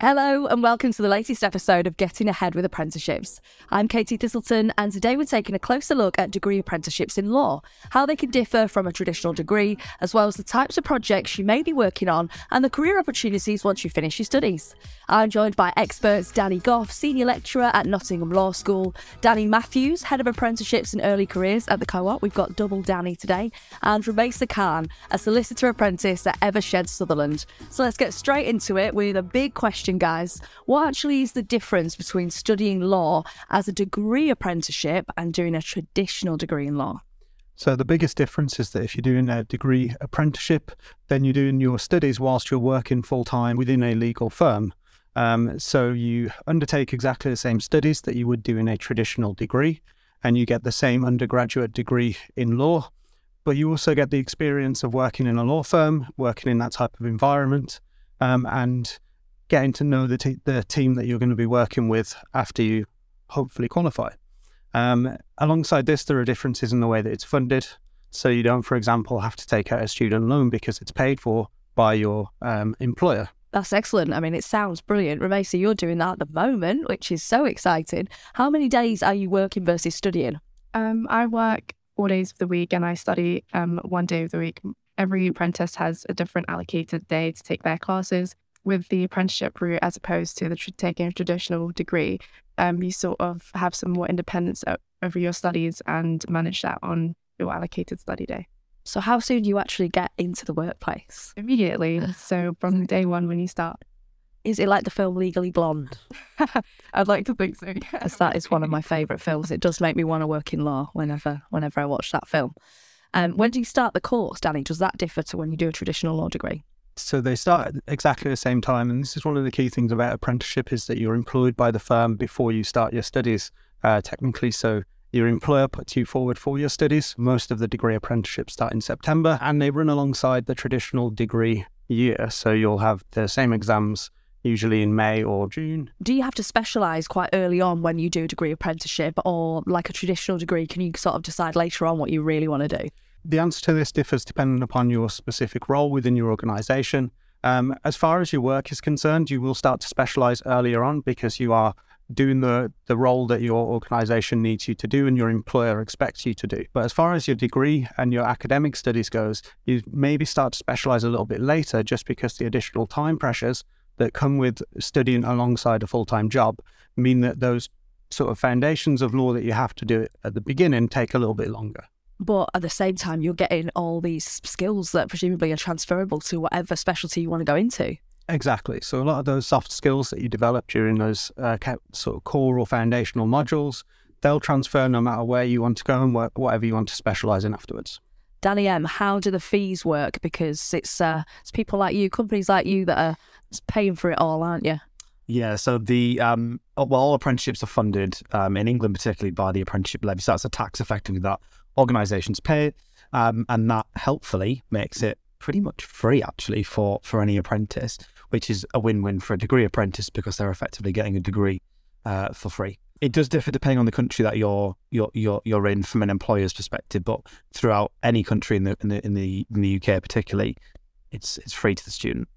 Hello, and welcome to the latest episode of Getting Ahead with Apprenticeships. I'm Katie Thistleton, and today we're taking a closer look at degree apprenticeships in law, how they can differ from a traditional degree, as well as the types of projects you may be working on and the career opportunities once you finish your studies. I'm joined by experts Danny Gough, Senior Lecturer at Nottingham Law School, Danny Matthews, Head of Apprenticeships and Early Careers at the Co op. We've got double Danny today, and Rumaysah Khan, a solicitor apprentice at Eversheds Sutherland. So let's get straight into it with a big question, guys. What actually is the difference between studying law as a degree apprenticeship and doing a traditional degree in law? So, the biggest difference is that if you're doing a degree apprenticeship, then you're doing your studies whilst you're working full time within a legal firm. Um, so, you undertake exactly the same studies that you would do in a traditional degree, and you get the same undergraduate degree in law. But you also get the experience of working in a law firm, working in that type of environment, um, and getting to know the, the team that you're going to be working with after you hopefully qualify. Um, alongside this, there are differences in the way that it's funded. So you don't, for example, have to take out a student loan because it's paid for by your um, employer. That's excellent. I mean, it sounds brilliant. Rumaysah, you're doing that at the moment, which is so exciting. How many days are you working versus studying? Um, I work four days of the week and I study um, one day of the week. Every apprentice has a different allocated day to take their classes with the apprenticeship route as opposed to the tr- taking a traditional degree, um, you sort of have some more independence over your studies and manage that on your allocated study day. So, how soon do you actually get into the workplace? Immediately. so, from day one when you start. Is it like the film Legally Blonde? I'd like to think so. Yes, that is one of my favourite films. It does make me want to work in law whenever whenever I watch that film. Um, when do you start the course, Danny? Does that differ to when you do a traditional law degree? So they start at exactly the same time, and this is one of the key things about apprenticeship is that you're employed by the firm before you start your studies. Uh, technically, so your employer puts you forward for your studies. Most of the degree apprenticeships start in September, and they run alongside the traditional degree year. So you'll have the same exams usually in May or June. Do you have to specialise quite early on when you do a degree apprenticeship, or like a traditional degree? Can you sort of decide later on what you really want to do? The answer to this differs depending upon your specific role within your organization. Um, as far as your work is concerned, you will start to specialize earlier on because you are doing the, the role that your organization needs you to do and your employer expects you to do. But as far as your degree and your academic studies goes, you maybe start to specialize a little bit later just because the additional time pressures that come with studying alongside a full-time job mean that those sort of foundations of law that you have to do at the beginning take a little bit longer but at the same time you're getting all these skills that presumably are transferable to whatever specialty you want to go into exactly so a lot of those soft skills that you develop during those uh, sort of core or foundational modules they'll transfer no matter where you want to go and work, whatever you want to specialize in afterwards Danny M, how do the fees work? Because it's uh, it's people like you, companies like you that are paying for it all, aren't you? Yeah, so the um, well, all apprenticeships are funded um, in England, particularly by the apprenticeship levy. So that's a tax effectively that organisations pay, um, and that helpfully makes it pretty much free actually for for any apprentice, which is a win-win for a degree apprentice because they're effectively getting a degree uh, for free. It does differ depending on the country that you're you're you're, you're in from an employer's perspective, but throughout any country in the in the in the, in the UK particularly, it's it's free to the student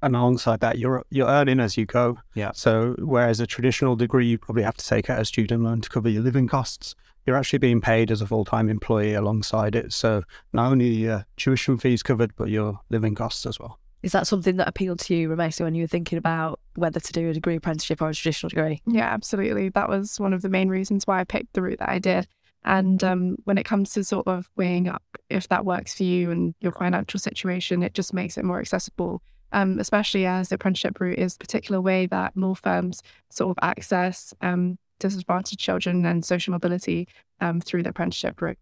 and alongside that, you're you're earning as you go. Yeah. So whereas a traditional degree, you probably have to take out a student loan to cover your living costs you're actually being paid as a full time employee alongside it. So not only your tuition fees covered, but your living costs as well. Is that something that appealed to you, Rumaysah, when you were thinking about whether to do a degree apprenticeship or a traditional degree? Yeah, absolutely. That was one of the main reasons why I picked the route that I did. And um, when it comes to sort of weighing up if that works for you and your financial situation, it just makes it more accessible, um, especially as the apprenticeship route is a particular way that law firms sort of access um, disadvantaged children and social mobility um, through the apprenticeship route.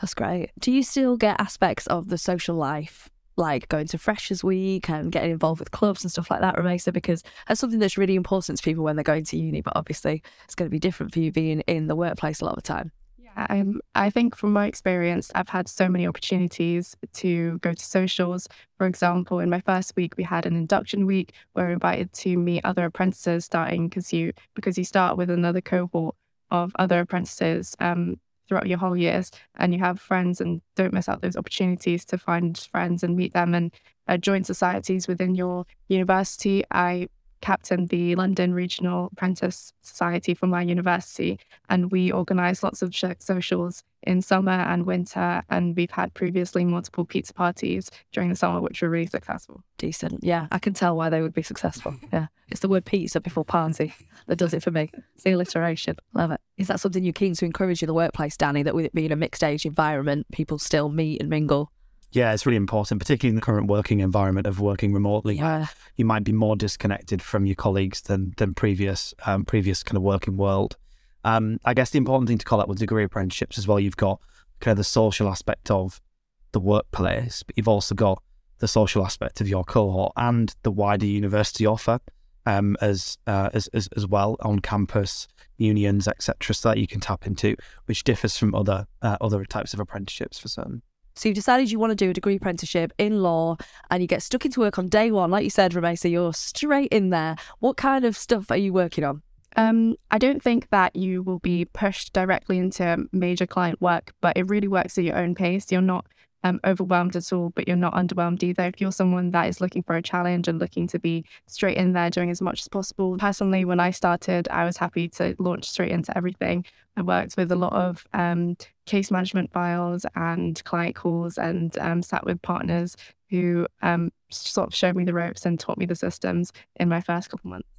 That's great. Do you still get aspects of the social life, like going to Freshers Week and getting involved with clubs and stuff like that, Rumaysah? Because that's something that's really important to people when they're going to uni, but obviously it's going to be different for you being in the workplace a lot of the time. Um, I think from my experience, I've had so many opportunities to go to socials. For example, in my first week, we had an induction week where we are invited to meet other apprentices starting because you because you start with another cohort of other apprentices um, throughout your whole years, and you have friends, and don't miss out those opportunities to find friends and meet them and uh, join societies within your university. I captain the London Regional Apprentice Society for my university, and we organise lots of socials in summer and winter. And we've had previously multiple pizza parties during the summer, which were really successful. Decent. Yeah, I can tell why they would be successful. Yeah. It's the word pizza before party that does it for me. It's the alliteration. Love it. Is that something you're keen to encourage in the workplace, Danny, that with it being a mixed age environment, people still meet and mingle? Yeah, it's really important, particularly in the current working environment of working remotely. Yeah. You might be more disconnected from your colleagues than than previous um, previous kind of working world. Um, I guess the important thing to call out with degree apprenticeships as well, you've got kind of the social aspect of the workplace, but you've also got the social aspect of your cohort and the wider university offer um, as, uh, as, as as well on campus unions, etc., so that you can tap into, which differs from other uh, other types of apprenticeships for certain. So you've decided you want to do a degree apprenticeship in law and you get stuck into work on day one. Like you said, Rumaysah, you're straight in there. What kind of stuff are you working on? Um, I don't think that you will be pushed directly into major client work, but it really works at your own pace. You're not um, overwhelmed at all, but you're not underwhelmed either. If you're someone that is looking for a challenge and looking to be straight in there doing as much as possible. Personally, when I started, I was happy to launch straight into everything. I worked with a lot of um, case management files and client calls and um, sat with partners who um, sort of showed me the ropes and taught me the systems in my first couple months.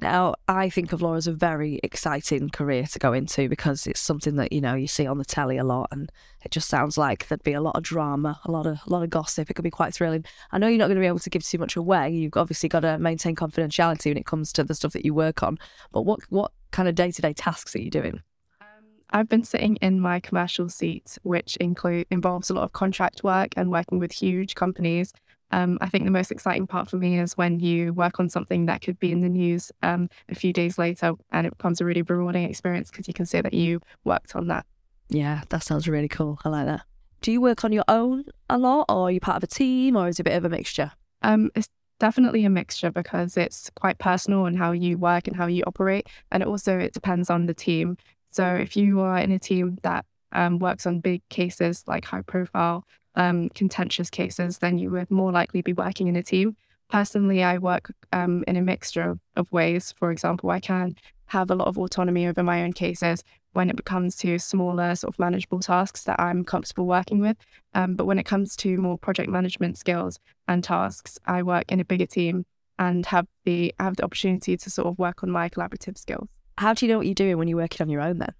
Now, I think of law as a very exciting career to go into because it's something that you know you see on the telly a lot, and it just sounds like there'd be a lot of drama, a lot of a lot of gossip. It could be quite thrilling. I know you're not going to be able to give too much away. You've obviously got to maintain confidentiality when it comes to the stuff that you work on. But what what kind of day to day tasks are you doing? Um, I've been sitting in my commercial seat, which include involves a lot of contract work and working with huge companies um, I think the most exciting part for me is when you work on something that could be in the news um, a few days later and it becomes a really rewarding experience because you can say that you worked on that. Yeah, that sounds really cool. I like that. Do you work on your own a lot or are you part of a team or is it a bit of a mixture? Um, it's definitely a mixture because it's quite personal and how you work and how you operate. And it also it depends on the team. So if you are in a team that um, works on big cases like high profile um, contentious cases, then you would more likely be working in a team. Personally, I work um, in a mixture of, of ways. For example, I can have a lot of autonomy over my own cases when it comes to smaller, sort of manageable tasks that I'm comfortable working with. Um, but when it comes to more project management skills and tasks, I work in a bigger team and have the have the opportunity to sort of work on my collaborative skills. How do you know what you're doing when you're working on your own then?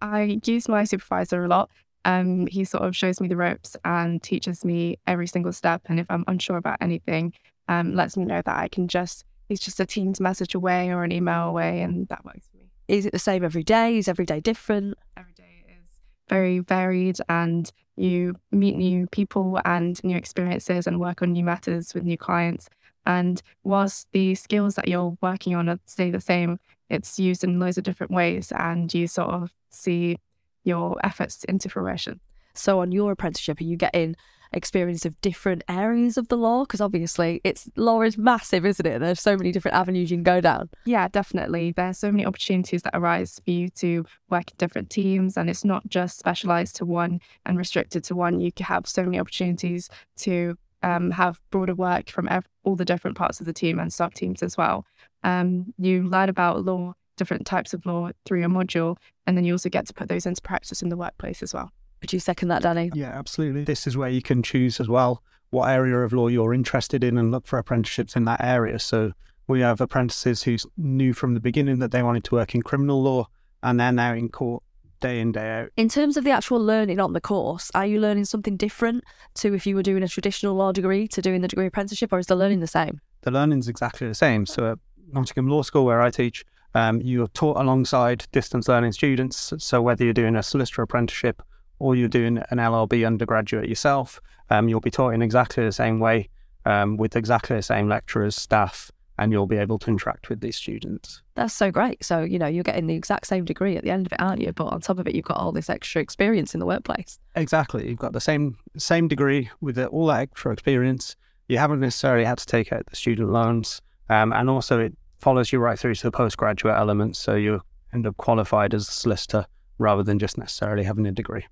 I use my supervisor a lot. Um, he sort of shows me the ropes and teaches me every single step. And if I'm unsure about anything, um, lets me know that I can just, he's just a Teams message away or an email away, and that works for me. Is it the same every day? Is every day different? Every day is very varied, and you meet new people and new experiences and work on new matters with new clients. And whilst the skills that you're working on stay the same, it's used in loads of different ways, and you sort of see your efforts into fruition. So, on your apprenticeship, are you getting experience of different areas of the law? Because obviously, it's law is massive, isn't it? There's so many different avenues you can go down. Yeah, definitely. There's so many opportunities that arise for you to work in different teams, and it's not just specialized to one and restricted to one. You have so many opportunities to um, have broader work from ev- all the different parts of the team and sub teams as well. Um, you learn about law different types of law through your module. And then you also get to put those into practice in the workplace as well. Would you second that, Danny? Yeah, absolutely. This is where you can choose as well what area of law you're interested in and look for apprenticeships in that area. So we have apprentices who knew from the beginning that they wanted to work in criminal law and they're now in court day in, day out. In terms of the actual learning on the course, are you learning something different to if you were doing a traditional law degree to doing the degree apprenticeship, or is the learning the same? The learning's exactly the same. So at Nottingham Law School, where I teach, um, you're taught alongside distance learning students. So whether you're doing a solicitor apprenticeship or you're doing an LLB undergraduate yourself, um, you'll be taught in exactly the same way um, with exactly the same lecturers, staff, and you'll be able to interact with these students. That's so great. So, you know, you're getting the exact same degree at the end of it, aren't you? But on top of it, you've got all this extra experience in the workplace. Exactly. You've got the same same degree with all that extra experience. You haven't necessarily had to take out the student loans. Um, and also, it follows you right through to the postgraduate elements. So you end up qualified as a solicitor rather than just necessarily having a degree.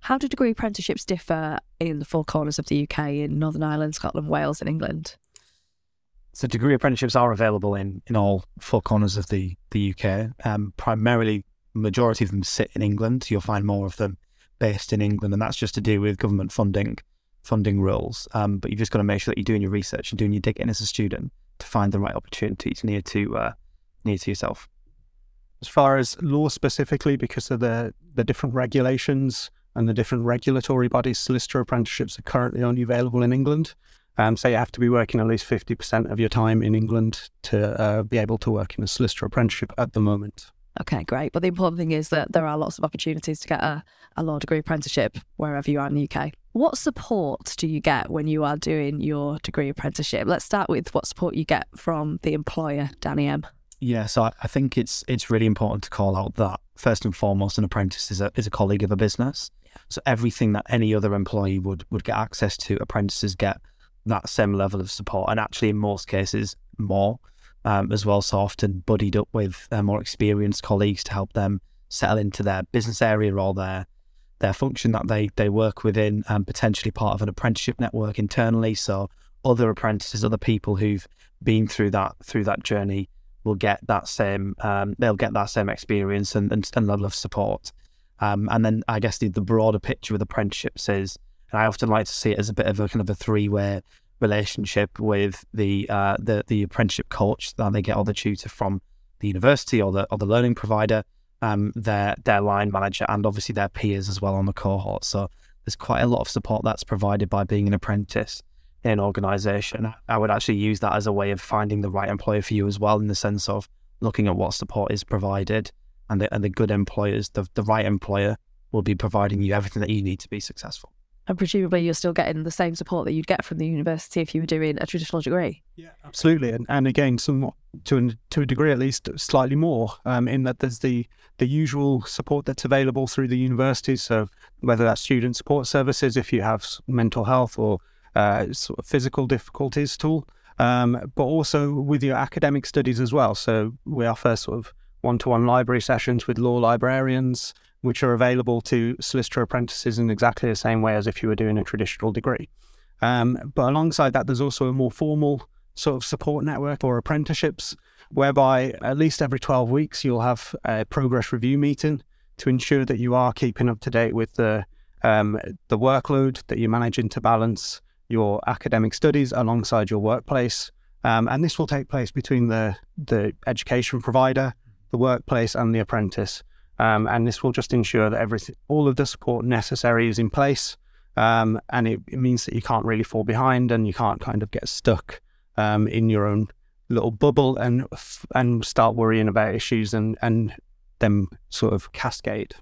How do degree apprenticeships differ in the four corners of the UK, in Northern Ireland, Scotland, Wales, and England? So degree apprenticeships are available in, in all four corners of the, the UK. Um, primarily, majority of them sit in England. You'll find more of them based in England, and that's just to do with government funding funding rules. Um, but you've just got to make sure that you're doing your research and doing your digging as a student to find the right opportunities near to uh, near to yourself. As far as law specifically, because of the the different regulations and the different regulatory bodies, solicitor apprenticeships are currently only available in England. Um, so you have to be working at least 50% of your time in England to uh, be able to work in a solicitor apprenticeship at the moment. Okay, great. But the important thing is that there are lots of opportunities to get a, a law degree apprenticeship wherever you are in the UK. What support do you get when you are doing your degree apprenticeship? Let's start with what support you get from the employer, Danny M. Yeah, so I, think it's it's really important to call out that first and foremost, an apprentice is a is a colleague of a business. So everything that any other employee would would get access to, apprentices get that same level of support, and actually in most cases more um, as well. So often buddied up with their more experienced colleagues to help them settle into their business area or their their function that they they work within, and potentially part of an apprenticeship network internally. So other apprentices, other people who've been through that through that journey will get that same um, they'll get that same experience and, and, and level of support. Um, and then I guess the, the broader picture with apprenticeships is, and I often like to see it as a bit of a kind of a three way relationship with the uh, the the apprenticeship coach that they get or the tutor from the university or the or the learning provider, um, their their line manager, and obviously their peers as well on the cohort. So there's quite a lot of support that's provided by being an apprentice in an organisation. I would actually use that as a way of finding the right employer for you as well, in the sense of looking at what support is provided and the, and the good employers, the, the right employer will be providing you everything that you need to be successful. And presumably you're still getting the same support that you'd get from the university if you were doing a traditional degree. Yeah, absolutely. And, and again, somewhat to, an, to a degree at least, slightly more um, in that there's the, the usual support that's available through the universities. So whether that's student support services, if you have mental health or uh, sort of physical difficulties all, um, but also with your academic studies as well. So we offer sort of one-to-one library sessions with law librarians, which are available to solicitor apprentices in exactly the same way as if you were doing a traditional degree. Um, but alongside that, there's also a more formal sort of support network or apprenticeships, whereby at least every 12 weeks you'll have a progress review meeting to ensure that you are keeping up to date with the um, the workload that you're managing to balance your academic studies alongside your workplace. Um, and this will take place between the the education provider, the workplace, and the apprentice. Um, and this will just ensure that everything, all of the support necessary is in place. Um, and it, it, means that you can't really fall behind and you can't kind of get stuck um, in your own little bubble and and start worrying about issues and and them sort of cascade.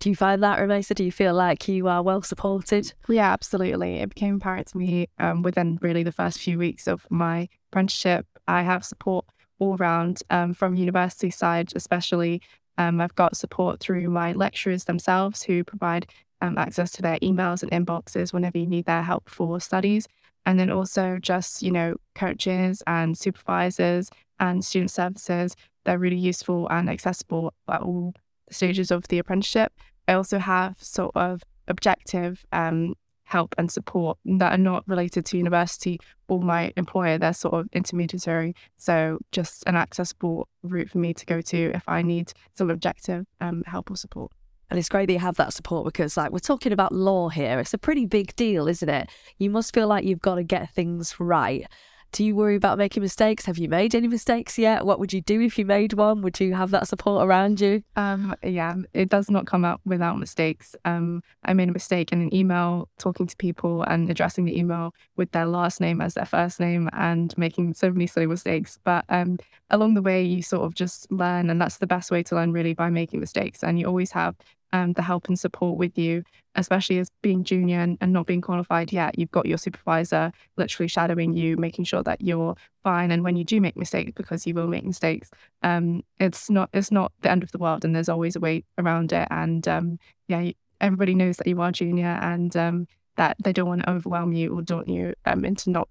Do you find that, Rumaysah? Do you feel like you are well supported? Yeah, absolutely. It became apparent to me um, within really the first few weeks of my apprenticeship. I have support all round um, from university side, especially um, I've got support through my lecturers themselves who provide um, access to their emails and inboxes whenever you need their help for studies. And then also just, you know, coaches and supervisors and student services. They're really useful and accessible at all stages of the apprenticeship. I also have sort of objective um, help and support that are not related to university or my employer. They're sort of intermediary. So just an accessible route for me to go to if I need some objective um, help or support. And it's great that you have that support because, like, we're talking about law here. It's a pretty big deal, isn't it? You must feel like you've got to get things right. Do you worry about making mistakes? Have you made any mistakes yet? What would you do if you made one? Would you have that support around you? Um, yeah, it does not come out without mistakes. Um, I made a mistake in an email talking to people and addressing the email with their last name as their first name and making so many silly mistakes. But um, along the way, you sort of just learn, and that's the best way to learn really by making mistakes. And you always have um, the help and support with you, especially as being junior and, and, not being qualified yet. You've got your supervisor literally shadowing you, making sure that you're fine. And when you do make mistakes, because you will make mistakes, um, it's not it's not the end of the world, and there's always a way around it. And um, yeah, everybody knows that you are junior, and um, that they don't want to overwhelm you or daunt you um, into not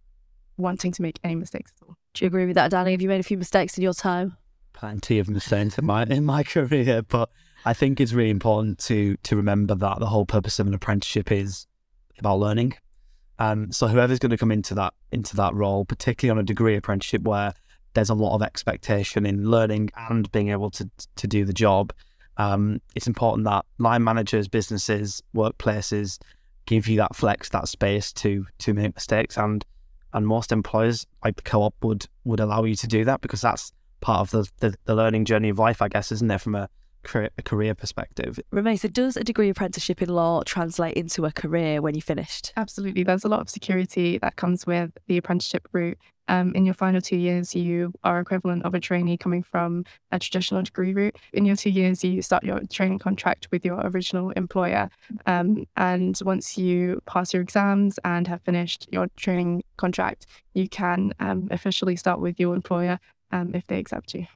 wanting to make any mistakes at all. Do you agree with that, Danny? Have you made a few mistakes in your time? Plenty of mistakes in my in my career, but I think it's really important to to remember that the whole purpose of an apprenticeship is about learning. Um, so whoever's going to come into that into that role, particularly on a degree apprenticeship where there's a lot of expectation in learning and being able to to do the job, um, it's important that line managers, businesses, workplaces give you that flex, that space to to make mistakes, and and most employers like the co-op would would allow you to do that because that's part of the the, the learning journey of life, I guess, isn't there? From a a career perspective. Rumaysah, does a degree apprenticeship in law translate into a career when you finished? Absolutely. There's a lot of security that comes with the apprenticeship route. Um, in your final two years, you are equivalent of a trainee coming from a traditional degree route. In your two years, you start your training contract with your original employer. Um, and once you pass your exams and have finished your training contract, you can um, officially start with your employer um, if they accept you.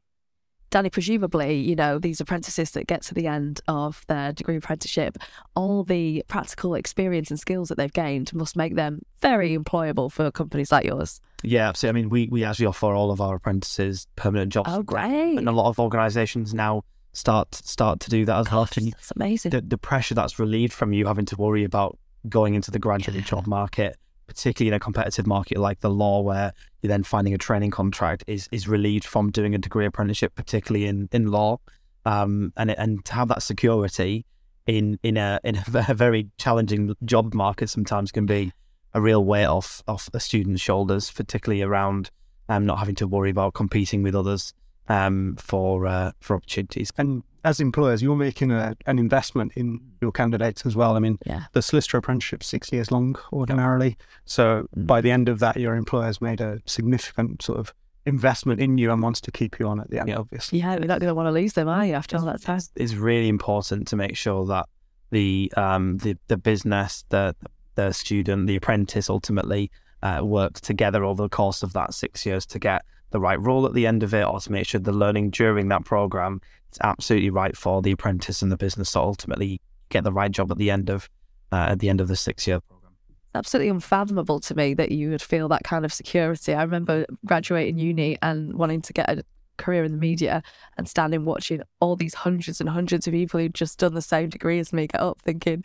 Danny, presumably, you know, these apprentices that get to the end of their degree apprenticeship, all the practical experience and skills that they've gained must make them very employable for companies like yours. Yeah, so I mean, we, we actually offer all of our apprentices permanent jobs. Oh, great. And a lot of organisations now start start to do that as well. That's amazing. The, the pressure that's relieved from you having to worry about going into the graduate yeah. job market particularly in a competitive market like the law, where you're then finding a training contract, is is relieved from doing a degree apprenticeship, particularly in in law, um, and and to have that security in in a in a very challenging job market sometimes can be a real weight off off a student's shoulders, particularly around um, not having to worry about competing with others um, for uh, for opportunities. And as employers, you're making a, an investment in your candidates as well. I mean, yeah. the solicitor apprenticeship six years long ordinarily. So mm. by the end of that, your employer's made a significant sort of investment in you and wants to keep you on at the end, yeah. obviously. Yeah, you're not going to want to lose them, are you, after all that time? It's really important to make sure that the um, the, the business, the the student, the apprentice ultimately uh, works together over the course of that six years to get the right role at the end of it or to make sure the learning during that program is absolutely right for the apprentice and the business to ultimately get the right job at the end of uh, at the end of the six year program. Absolutely unfathomable to me that you would feel that kind of security. I remember graduating uni and wanting to get a career in the media and standing watching all these hundreds and hundreds of people who'd just done the same degree as me get up thinking,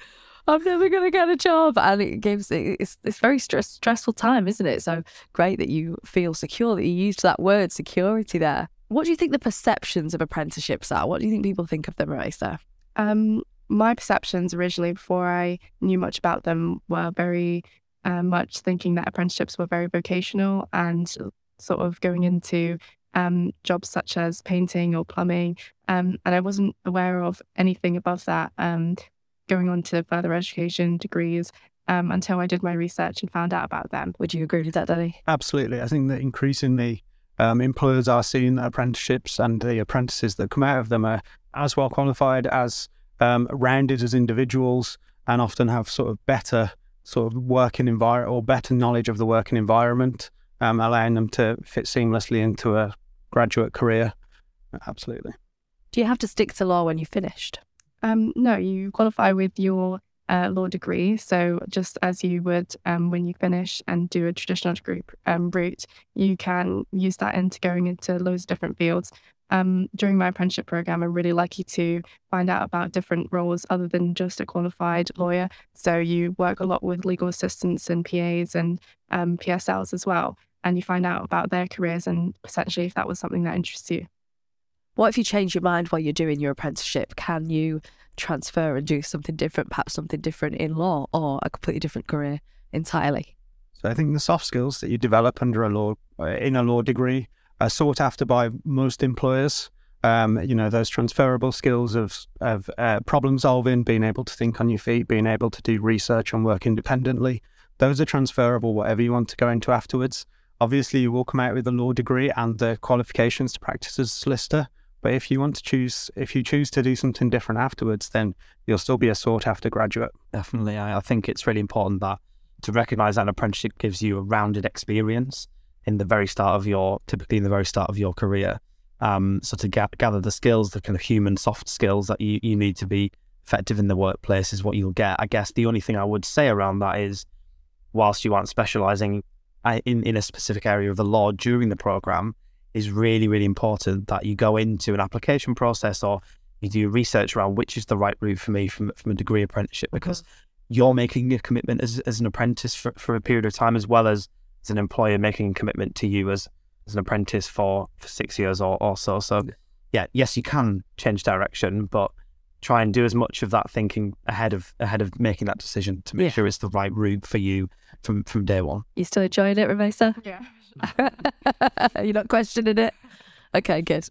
I'm never going to get a job. And it gives it's it's very stress, stressful time, isn't it? So great that you feel secure, that you used that word security there. What do you think the perceptions of apprenticeships are? What do you think people think of them, Raisa? Um, my perceptions originally, before I knew much about them, were very uh, much thinking that apprenticeships were very vocational and sort of going into um, jobs such as painting or plumbing. Um, and I wasn't aware of anything above that. Um, going on to further education degrees um, until I did my research and found out about them. Would you agree with that, Danny? Absolutely. I think that increasingly um, employers are seeing that apprenticeships and the apprentices that come out of them are as well qualified, as um, rounded as individuals, and often have sort of better sort of working environment or better knowledge of the working environment, um, allowing them to fit seamlessly into a graduate career. Absolutely. Do you have to stick to law when you finished? Um, no, you qualify with your uh, law degree. So just as you would um, when you finish and do a traditional degree um, route, you can use that into going into loads of different fields. Um, during my apprenticeship program, I'm really lucky to find out about different roles other than just a qualified lawyer. So you work a lot with legal assistants and PAs and um, PSLs as well, and you find out about their careers and potentially if that was something that interests you. What if you change your mind while you're doing your apprenticeship? Can you transfer and do something different, perhaps something different in law or a completely different career entirely? So I think the soft skills that you develop under a law uh, in a law degree are sought after by most employers. Um, you know those transferable skills of of uh, problem solving, being able to think on your feet, being able to do research and work independently. Those are transferable, whatever you want to go into afterwards. Obviously, you will come out with a law degree and the qualifications to practice as a solicitor. But if you want to choose, if you choose to do something different afterwards, then you'll still be a sought after graduate. Definitely. I, I think it's really important that to recognize that an apprenticeship gives you a rounded experience in the very start of your, typically in the very start of your career. Um, so to ga- gather the skills, the kind of human soft skills that you, you need to be effective in the workplace is what you'll get. I guess the only thing I would say around that is, whilst you aren't specializing uh, in, in a specific area of the law during the program, is really, really important that you go into an application process or you do research around which is the right route for me from, from a degree apprenticeship mm-hmm. because you're making a commitment as, as an apprentice for, for a period of time, as well as as an employer making a commitment to you as as an apprentice for, for six years or, or so. So, yeah, yes, you can change direction, but try and do as much of that thinking ahead of ahead of making that decision to make Yeah. sure it's the right route for you from from day one. You still enjoying it, Rumaysah? Yeah. You're not questioning it? Okay, good.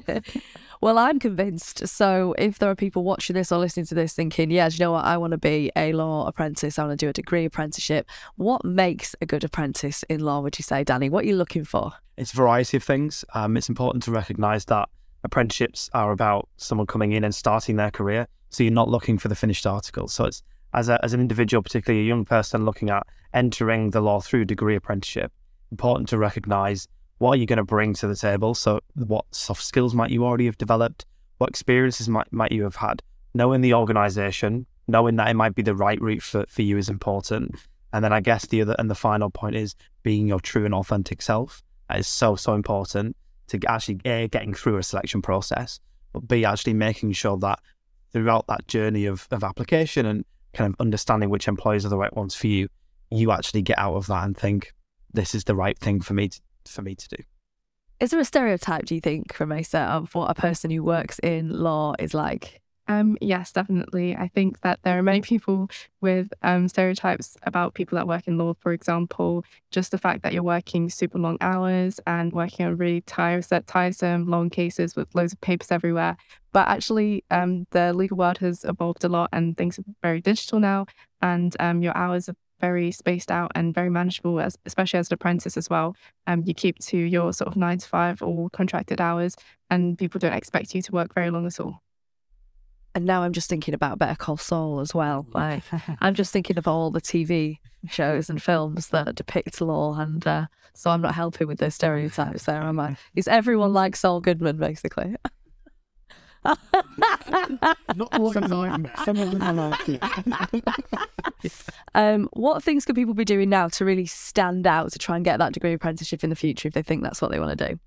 well, I'm convinced. So, if there are people watching this or listening to this thinking, yeah, do you know what? I want to be a law apprentice, I want to do a degree apprenticeship. What makes a good apprentice in law, would you say, Danny? What are you looking for? It's a variety of things. Um, it's important to recognise that apprenticeships are about someone coming in and starting their career. So you're not looking for the finished article. So it's as a, as an individual, particularly a young person looking at entering the law through degree apprenticeship, important to recognise what are you going to bring to the table. So what soft skills might you already have developed? What experiences might might you have had? Knowing the organisation, knowing that it might be the right route for, for you is important. And then I guess the other and the final point is being your true and authentic self. That is so so important to actually a getting through a selection process, but b actually making sure that throughout that journey of of application and kind of understanding which employers are the right ones for you, you actually get out of that and think this is the right thing for me to, for me to do. Is there a stereotype, do you think, Ramesa, of what a person who works in law is like? Um, yes, definitely. I think that there are many people with um, stereotypes about people that work in law. For example, just the fact that you're working super long hours and working on really tiresome, tiresome long cases with loads of papers everywhere. But actually, um, the legal world has evolved a lot and things are very digital now. And um, your hours are very spaced out and very manageable, as, especially as an apprentice as well. Um, you keep to your sort of nine to five or contracted hours, and people don't expect you to work very long at all. And now I'm just thinking about Better Call Saul as well. Like, I'm just thinking of all the TV shows and films that depict law, and uh, so I'm not helping with those stereotypes there, am I? Is everyone like Saul Goodman, basically? Not all of them. Some of them are like Um, what things could people be doing now to really stand out to try and get that degree apprenticeship in the future if they think that's what they want to do?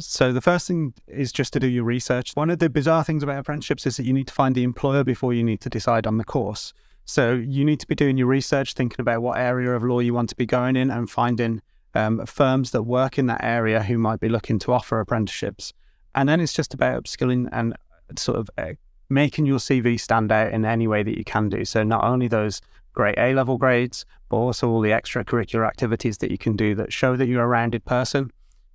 So the first thing is just to do your research. One of the bizarre things about apprenticeships is that you need to find the employer before you need to decide on the course. So you need to be doing your research, thinking about what area of law you want to be going in, and finding um, firms that work in that area who might be looking to offer apprenticeships. And then it's just about upskilling and sort of uh, making your CV stand out in any way that you can do. So not only those great A level grades, but also all the extracurricular activities that you can do that show that you're a rounded person.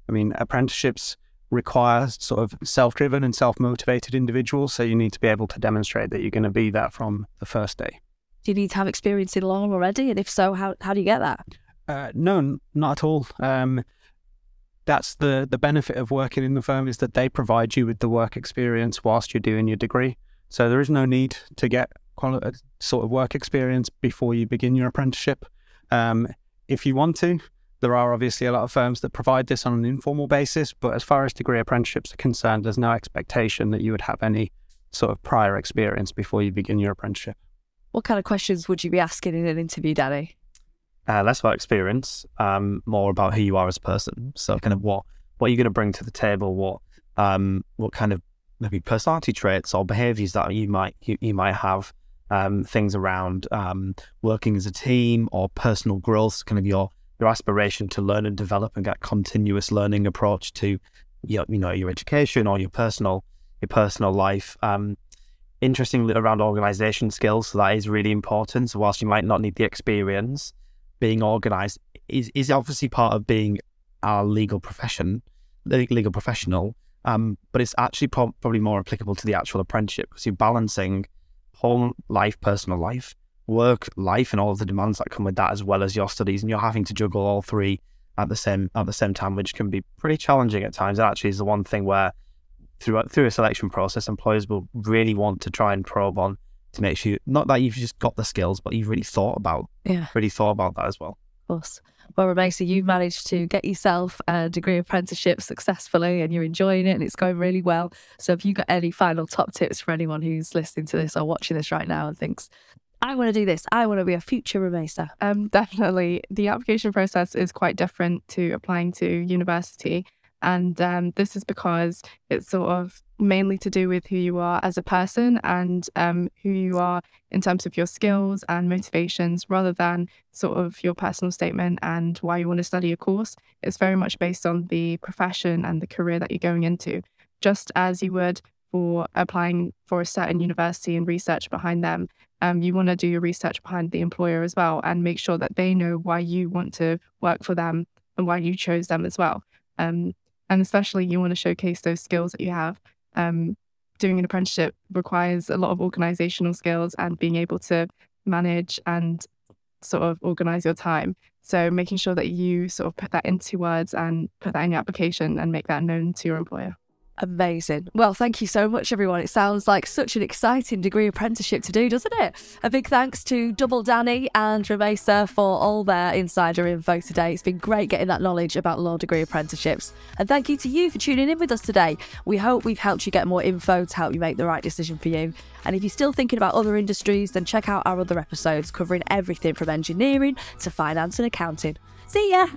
I mean, apprenticeships require sort of self driven and self motivated individuals. So you need to be able to demonstrate that you're going to be that from the first day. Do you need to have experience in law already? And if so, how, how do you get that? Uh, no, not at all. Um, that's the, the benefit of working in the firm is that they provide you with the work experience whilst you're doing your degree. So there is no need to get quali- uh, sort of work experience before you begin your apprenticeship. Um, if you want to, there are obviously a lot of firms that provide this on an informal basis, but as far as degree apprenticeships are concerned, there's no expectation that you would have any sort of prior experience before you begin your apprenticeship. What kind of questions would you be asking in an interview, Danny? uh, less about experience, um, more about who you are as a person. So, kind of what what are you going to bring to the table? What um, what kind of maybe personality traits or behaviors that you might you, you might have? Um, things around um, working as a team or personal growth, kind of your your aspiration to learn and develop and get continuous learning approach to your you know your education or your personal your personal life. Um, interestingly, around organization skills, so that is really important. So, whilst you might not need the experience, being organized is, is obviously part of being a legal profession, legal professional. Um, but it's actually prob probably more applicable to the actual apprenticeship because you're balancing home life, personal life, work life, and all of the demands that come with that, as well as your studies, and you're having to juggle all three at the same at the same time, which can be pretty challenging at times. And actually, is the one thing where through through a selection process, employers will really want to try and probe on to make sure not that you've just got the skills, but you've really thought about Yeah. really thought about that as well. Of course. Well, Rumaysah, you've managed to get yourself a degree apprenticeship successfully and you're enjoying it and it's going really well. So, have you got any final top tips for anyone who's listening to this or watching this right now and thinks, I want to do this, I want to be a future Rumaysah? Um, definitely. The application process is quite different to applying to university. And um, this is because it's sort of mainly to do with who you are as a person and um, who you are in terms of your skills and motivations rather than sort of your personal statement and why you want to study a course. It's very much based on the profession and the career that you're going into, just as you would for applying for a certain university and research behind them. Um, you want to do your research behind the employer as well and make sure that they know why you want to work for them and why you chose them as well. Um, and especially you want to showcase those skills that you have um, doing an apprenticeship requires a lot of organizational skills and being able to manage and sort of organize your time. So making sure that you sort of put that into words and put that in your application and make that known to your employer. Amazing. Well, thank you so much, everyone. It sounds like such an exciting degree apprenticeship to do, doesn't it? A big thanks to Double Danny and Rumaysah for all their insider info today. It's been great getting that knowledge about law degree apprenticeships. And thank you to you for tuning in with us today. We hope we've helped you get more info to help you make the right decision for you. And if you're still thinking about other industries, then check out our other episodes covering everything from engineering to finance and accounting. See ya!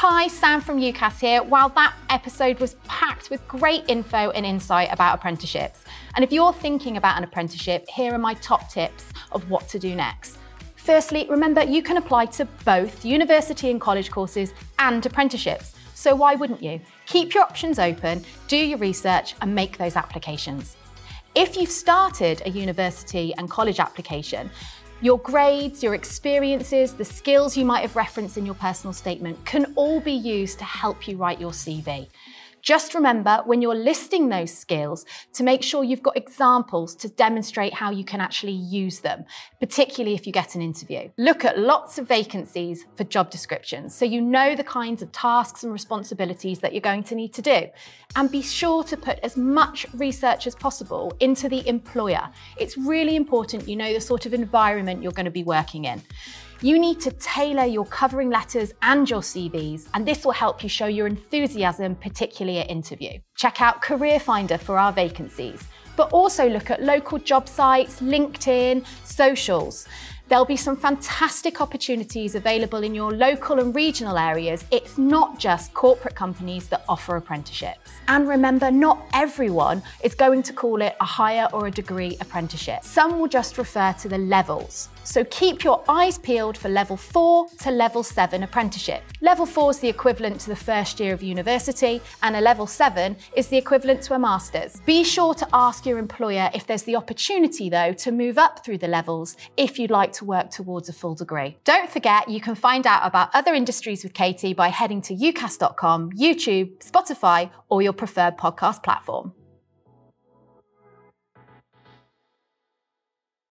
Hi, Sam from UCAS here. While that episode was packed with great info and insight about apprenticeships. And if you're thinking about an apprenticeship, here are my top tips of what to do next. Firstly, remember you can apply to both university and college courses and apprenticeships. So why wouldn't you? Keep your options open, do your research, and make those applications. If you've started a university and college application, your grades, your experiences, the skills you might have referenced in your personal statement can all be used to help you write your CV. Just remember when you're listing those skills to make sure you've got examples to demonstrate how you can actually use them, particularly if you get an interview. Look at lots of vacancies for job descriptions so you know the kinds of tasks and responsibilities that you're going to need to do. And be sure to put as much research as possible into the employer. It's really important you know the sort of environment you're going to be working in. You need to tailor your covering letters and your CVs, and this will help you show your enthusiasm, particularly at interview. Check out Career Finder for our vacancies, but also look at local job sites, LinkedIn, socials. There'll be some fantastic opportunities available in your local and regional areas. It's not just corporate companies that offer apprenticeships. And remember, not everyone is going to call it a higher or a degree apprenticeship. Some will just refer to the levels. So keep your eyes peeled for level four to level seven apprenticeship. Level four is the equivalent to the first year of university, and a level seven is the equivalent to a master's. Be sure to ask your employer if there's the opportunity, though, to move up through the levels if you'd like to work towards a full degree. Don't forget, you can find out about other industries with Katie by heading to ucas.com, YouTube, Spotify, or your preferred podcast platform.